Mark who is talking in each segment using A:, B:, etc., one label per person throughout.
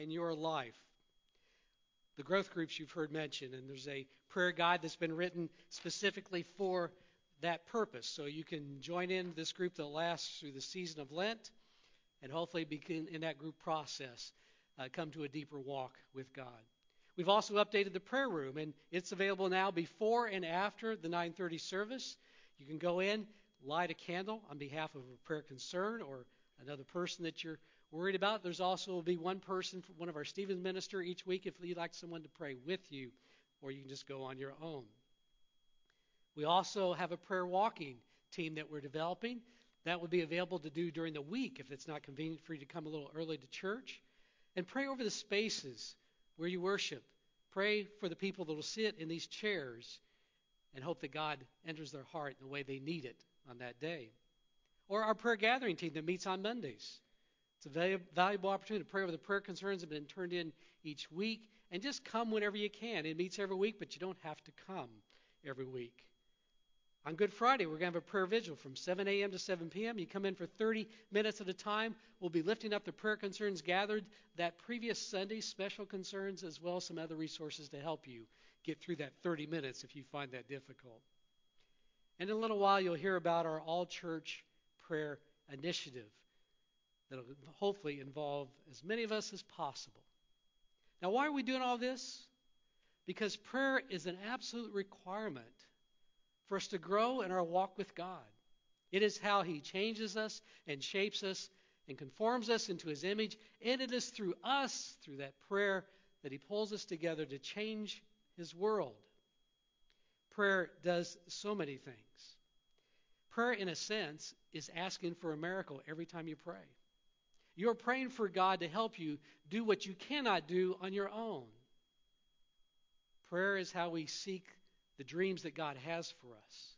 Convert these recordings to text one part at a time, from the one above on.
A: and your life. The growth groups you've heard mentioned, and there's a prayer guide that's been written specifically for that purpose. So you can join in this group that lasts through the season of Lent and hopefully begin in that group process, uh, come to a deeper walk with God. We've also updated the prayer room, and it's available now before and after the 9:30 service. You can go in, light a candle on behalf of a prayer concern or another person that you're worried about. There's also will be one person, one of our Stevens minister each week if you'd like someone to pray with you, or you can just go on your own. We also have a prayer walking team that we're developing. That would be available to do during the week if it's not convenient for you to come a little early to church. And pray over the spaces where you worship. Pray for the people that will sit in these chairs and hope that God enters their heart in the way they need it on that day. Or our prayer gathering team that meets on Mondays. It's a valuable opportunity to pray over the prayer concerns that have been turned in each week and just come whenever you can. It meets every week, but you don't have to come every week. On Good Friday, we're going to have a prayer vigil from 7 a.m. to 7 p.m. You come in for 30 minutes at a time. We'll be lifting up the prayer concerns gathered that previous Sunday, special concerns, as well as some other resources to help you get through that 30 minutes if you find that difficult. And in a little while, you'll hear about our all church prayer initiative that'll hopefully involve as many of us as possible. Now, why are we doing all this? Because prayer is an absolute requirement for us to grow in our walk with God. It is how He changes us and shapes us and conforms us into His image. And it is through us, through that prayer, that He pulls us together to change His world. Prayer does so many things. Prayer, in a sense, is asking for a miracle every time you pray. You're praying for God to help you do what you cannot do on your own. Prayer is how we seek the dreams that God has for us.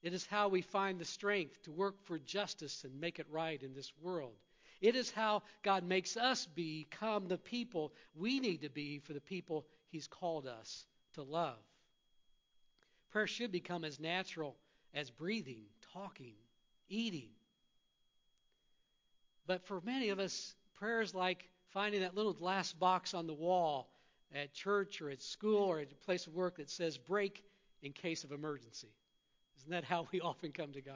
A: It is how we find the strength to work for justice and make it right in this world. It is how God makes us become the people we need to be for the people He's called us to love. Prayer should become as natural as breathing, talking, eating, but for many of us, prayer is like finding that little glass box on the wall at church or at school or at a place of work that says break in case of emergency. Isn't that how we often come to God?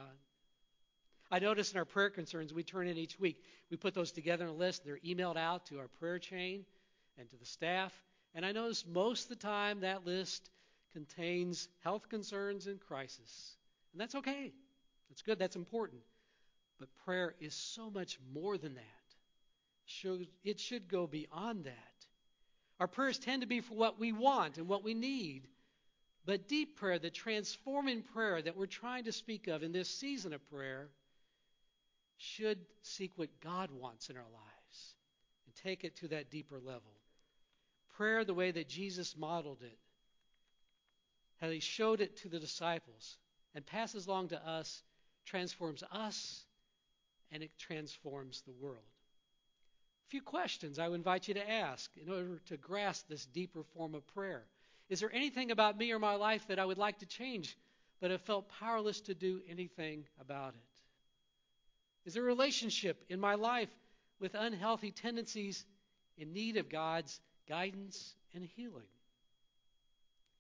A: I notice in our prayer concerns we turn in each week, we put those together in a list. They're emailed out to our prayer chain and to the staff. And I notice most of the time that list contains health concerns and crisis. And that's okay. That's good. That's important. But prayer is so much more than that. It should go beyond that. Our prayers tend to be for what we want and what we need. But deep prayer, the transforming prayer that we're trying to speak of in this season of prayer, should seek what God wants in our lives and take it to that deeper level. Prayer, the way that Jesus modeled it, how he showed it to the disciples and passes along to us, transforms us and it transforms the world. A few questions I would invite you to ask in order to grasp this deeper form of prayer. Is there anything about me or my life that I would like to change, but have felt powerless to do anything about it? Is there a relationship in my life with unhealthy tendencies in need of God's guidance and healing?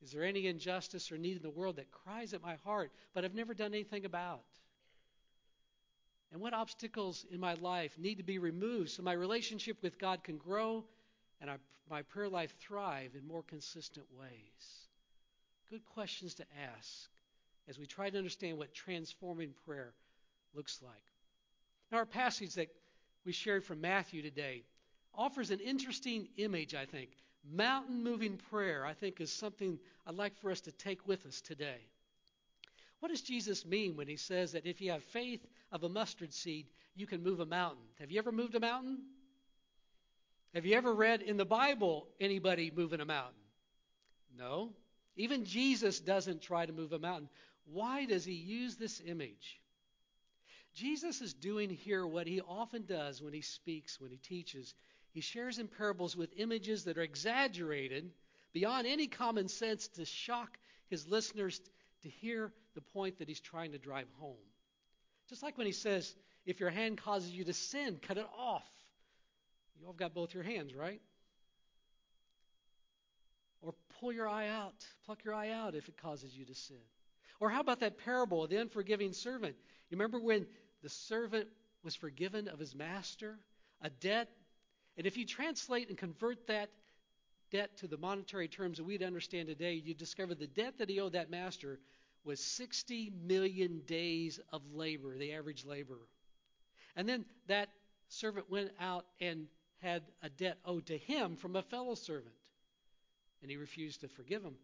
A: Is there any injustice or need in the world that cries at my heart, but I've never done anything about? And what obstacles in my life need to be removed so my relationship with God can grow and I, my prayer life thrive in more consistent ways? Good questions to ask as we try to understand what transforming prayer looks like. Now, our passage that we shared from Matthew today offers an interesting image, I think. Mountain moving prayer, I think, is something I'd like for us to take with us today. What does Jesus mean when he says that if you have faith of a mustard seed, you can move a mountain? Have you ever moved a mountain? Have you ever read in the Bible anybody moving a mountain? No. Even Jesus doesn't try to move a mountain. Why does he use this image? Jesus is doing here what he often does when he speaks, when he teaches. He shares in parables with images that are exaggerated beyond any common sense to shock his listeners to hear the point that he's trying to drive home. Just like when he says, if your hand causes you to sin, cut it off. You all got both your hands, right? Or pull your eye out, pluck your eye out if it causes you to sin. Or how about that parable of the unforgiving servant? You remember when the servant was forgiven of his master? A debt. And if you translate and convert that debt to the monetary terms that we'd understand today, you discover the debt that he owed that master was 60 million days of labor, the average laborer. And then that servant went out and had a debt owed to him from a fellow servant. And he refused to forgive him.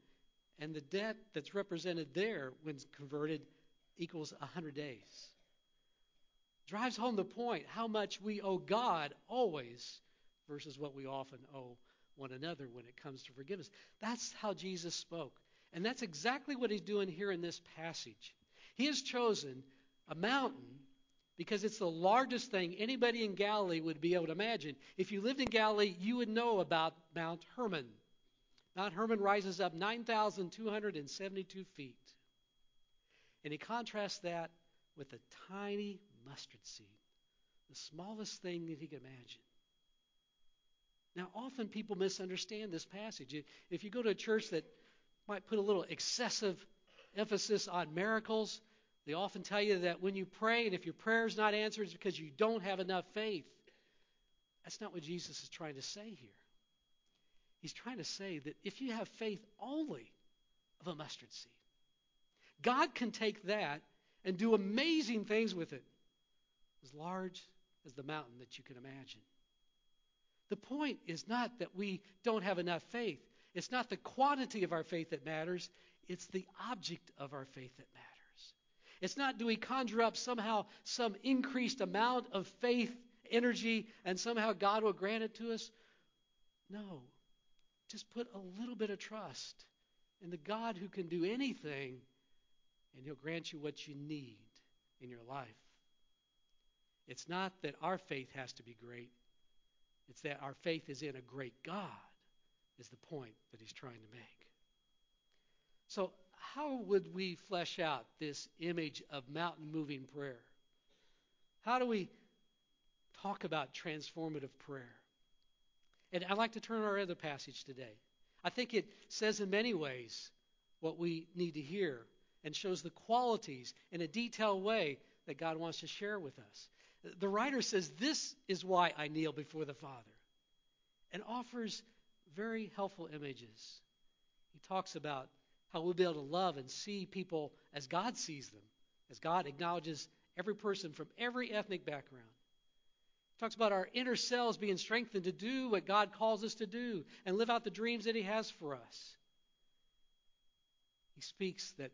A: And the debt that's represented there, when converted, equals 100 days. Drives home the point how much we owe God always versus what we often owe one another when it comes to forgiveness. That's how Jesus spoke. And that's exactly what he's doing here in this passage. He has chosen a mountain because it's the largest thing anybody in Galilee would be able to imagine. If you lived in Galilee, you would know about Mount Hermon. Mount Hermon rises up 9,272 feet. And he contrasts that with a tiny mustard seed, the smallest thing that he could imagine. Now, often people misunderstand this passage. If you go to a church that might put a little excessive emphasis on miracles, they often tell you that when you pray, and if your prayer is not answered, it's because you don't have enough faith. That's not what Jesus is trying to say here. He's trying to say that if you have faith only of a mustard seed, God can take that and do amazing things with it, as large as the mountain that you can imagine. The point is not that we don't have enough faith. It's not the quantity of our faith that matters, it's the object of our faith that matters. It's not do we conjure up somehow some increased amount of faith, energy, and somehow God will grant it to us. No. Just put a little bit of trust in the God who can do anything, and He'll grant you what you need in your life. It's not that our faith has to be great, it's that our faith is in a great God, is the point that he's trying to make. So, how would we flesh out this image of mountain moving prayer? How do we talk about transformative prayer? And I'd like to turn to our other passage today. I think it says in many ways what we need to hear and shows the qualities in a detailed way that God wants to share with us. The writer says, This is why I kneel before the Father, and offers very helpful images. He talks about how we'll be able to love and see people as God sees them, as God acknowledges every person from every ethnic background. He talks about our inner selves being strengthened to do what God calls us to do and live out the dreams that He has for us. He speaks that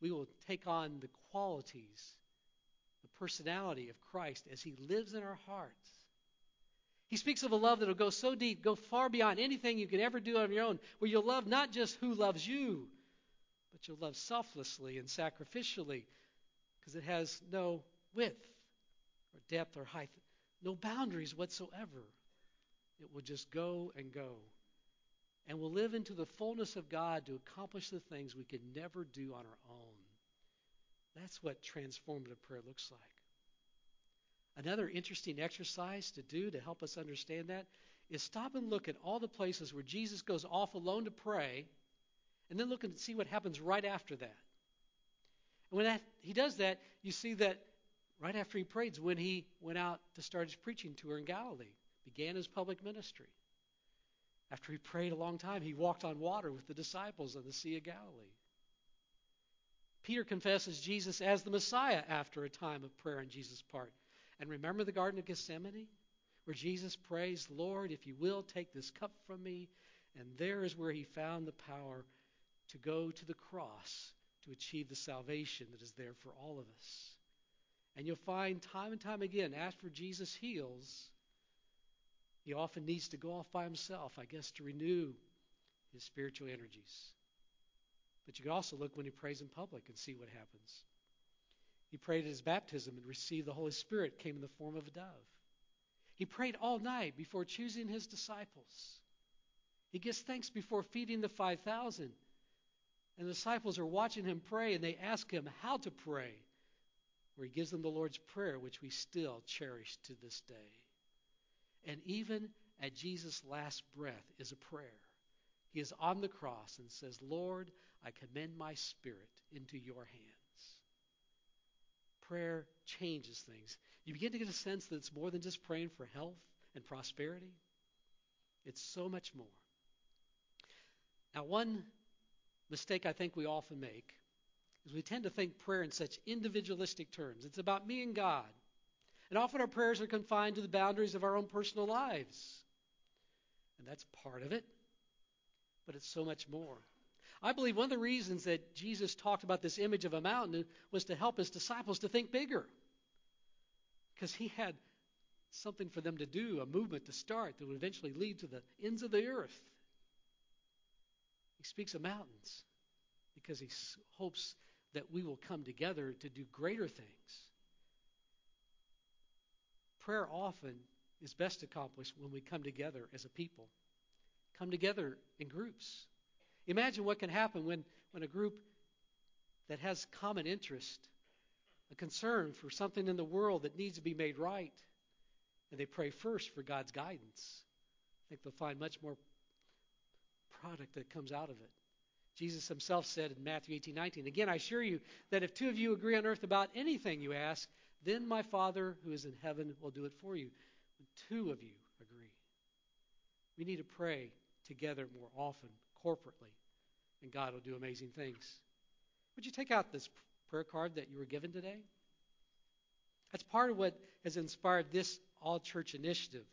A: we will take on the qualities the personality of Christ as he lives in our hearts. He speaks of a love that will go so deep, go far beyond anything you could ever do on your own, where you'll love not just who loves you, but you'll love selflessly and sacrificially because it has no width or depth or height, no boundaries whatsoever. It will just go and go. And we'll live into the fullness of God to accomplish the things we could never do on our own. That's what transformative prayer looks like. Another interesting exercise to do to help us understand that is stop and look at all the places where Jesus goes off alone to pray, and then look and see what happens right after that. And when that, he does that, you see that right after he prayed when he went out to start his preaching tour in Galilee, began his public ministry. After he prayed a long time, he walked on water with the disciples on the Sea of Galilee. Peter confesses Jesus as the Messiah after a time of prayer on Jesus' part. And remember the Garden of Gethsemane, where Jesus prays, Lord, if you will, take this cup from me. And there is where he found the power to go to the cross to achieve the salvation that is there for all of us. And you'll find time and time again, after Jesus heals, he often needs to go off by himself, I guess, to renew his spiritual energies. But you can also look when he prays in public and see what happens. He prayed at his baptism and received the Holy Spirit, came in the form of a dove. He prayed all night before choosing his disciples. He gives thanks before feeding the 5,000. And the disciples are watching him pray, and they ask him how to pray, where he gives them the Lord's Prayer, which we still cherish to this day. And even at Jesus' last breath is a prayer. He is on the cross and says, Lord, I commend my spirit into your hands. Prayer changes things. You begin to get a sense that it's more than just praying for health and prosperity, it's so much more. Now, one mistake I think we often make is we tend to think prayer in such individualistic terms. It's about me and God. And often our prayers are confined to the boundaries of our own personal lives. And that's part of it, but it's so much more. I believe one of the reasons that Jesus talked about this image of a mountain was to help his disciples to think bigger. Because he had something for them to do, a movement to start that would eventually lead to the ends of the earth. He speaks of mountains because he hopes that we will come together to do greater things. Prayer often is best accomplished when we come together as a people, come together in groups. Imagine what can happen when, when a group that has common interest, a concern for something in the world that needs to be made right, and they pray first for God's guidance. I think they'll find much more product that comes out of it. Jesus himself said in Matthew 18, 19, Again, I assure you that if two of you agree on earth about anything you ask, then my Father who is in heaven will do it for you. When two of you agree. We need to pray together more often, corporately, and God will do amazing things. Would you take out this prayer card that you were given today? That's part of what has inspired this all church initiative.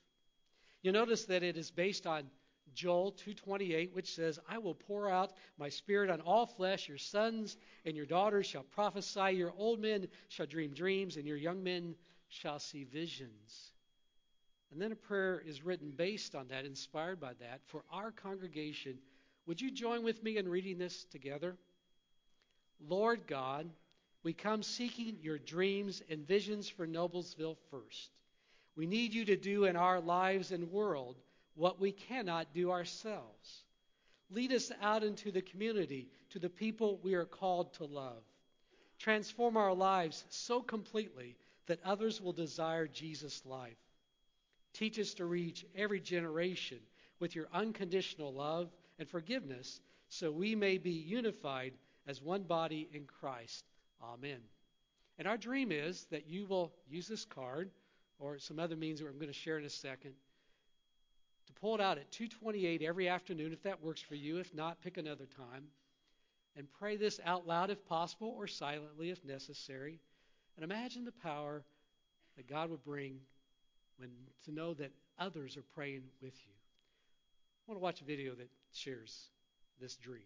A: You notice that it is based on Joel 2:28 which says, "I will pour out my spirit on all flesh; your sons and your daughters shall prophesy, your old men shall dream dreams, and your young men shall see visions." And then a prayer is written based on that, inspired by that, for our congregation. Would you join with me in reading this together? Lord God, we come seeking your dreams and visions for Noblesville first. We need you to do in our lives and world what we cannot do ourselves. Lead us out into the community, to the people we are called to love. Transform our lives so completely that others will desire Jesus' life. Teach us to reach every generation with your unconditional love and forgiveness so we may be unified as one body in Christ. Amen. And our dream is that you will use this card or some other means that I'm going to share in a second to pull it out at 228 every afternoon if that works for you. If not, pick another time. And pray this out loud if possible or silently if necessary. And imagine the power that God would bring when to know that others are praying with you. I want to watch a video that shares this dream.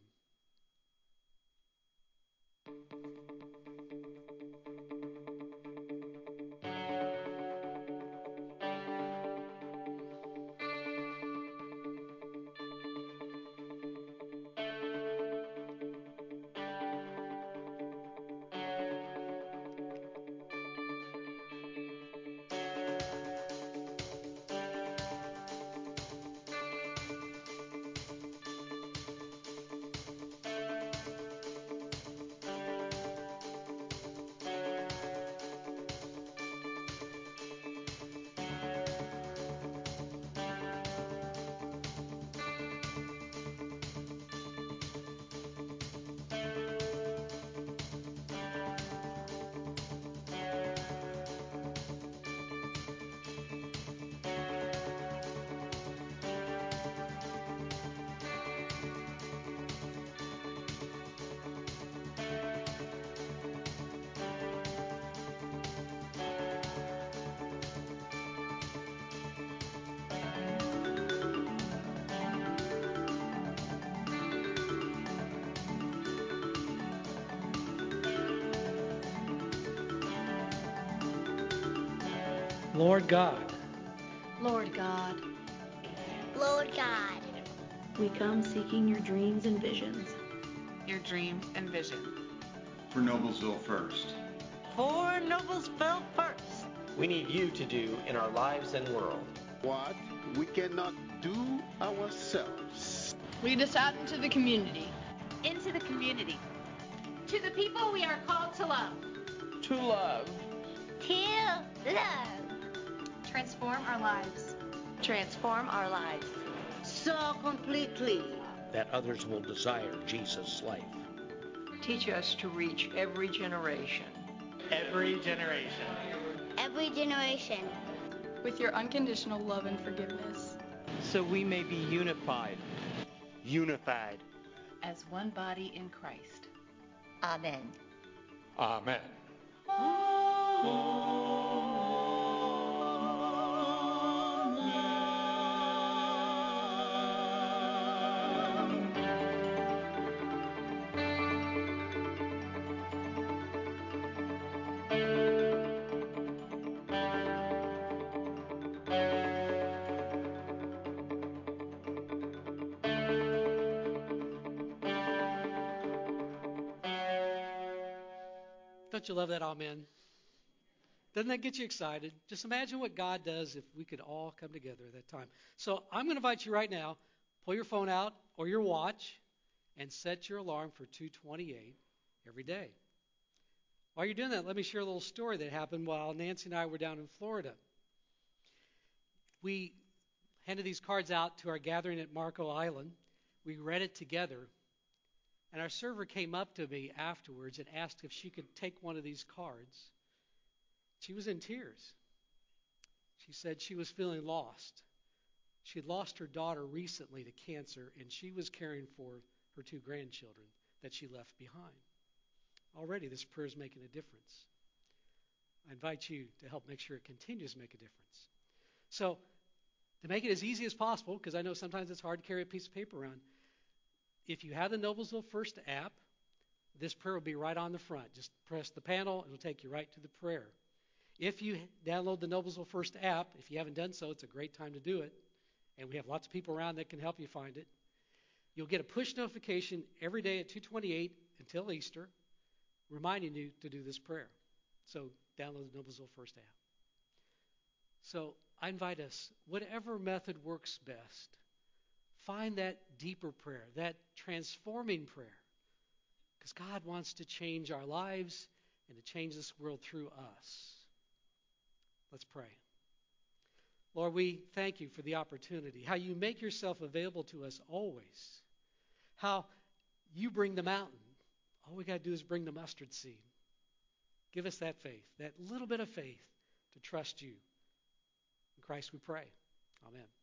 A: Lord God.
B: Lord God.
C: Lord God.
B: We come seeking your dreams and visions.
D: Your dreams and vision.
E: For Noblesville first.
F: For Noblesville first.
G: We need you to do in our lives and world.
H: What we cannot do ourselves.
I: Lead us out into the community.
J: Into the community. To the people we are called to love.
I: To love.
C: To love.
J: Transform our lives.
B: Transform our lives.
F: So completely.
G: That others will desire Jesus' life.
K: Teach us to reach every generation.
L: Every generation.
C: Every generation.
I: With your unconditional love and forgiveness.
M: So we may be unified.
L: Unified.
D: As one body in Christ.
C: Amen.
N: Amen.
A: Don't you love that amen? Doesn't that get you excited? Just imagine what God does if we could all come together at that time. So I'm going to invite you right now, pull your phone out or your watch and set your alarm for 228 every day. While you're doing that, let me share a little story that happened while Nancy and I were down in Florida. We handed these cards out to our gathering at Marco Island. We read it together. And our server came up to me afterwards and asked if she could take one of these cards. She was in tears. She said she was feeling lost. She had lost her daughter recently to cancer, and she was caring for her two grandchildren that she left behind. Already, this prayer is making a difference. I invite you to help make sure it continues to make a difference. So, to make it as easy as possible, because I know sometimes it's hard to carry a piece of paper around, if you have the Noblesville First app, this prayer will be right on the front. Just press the panel, it'll take you right to the prayer. If you download the Noblesville First app, if you haven't done so, it's a great time to do it. And we have lots of people around that can help you find it. You'll get a push notification every day at 228 until Easter reminding you to do this prayer. So download the Noblesville First app. So I invite us, whatever method works best, find that deeper prayer, that transforming prayer. Because God wants to change our lives and to change this world through us. Let's pray. Lord, we thank you for the opportunity, how you make yourself available to us always, how you bring the mountain. All we got to do is bring the mustard seed. Give us that faith, that little bit of faith to trust you. In Christ we pray. Amen.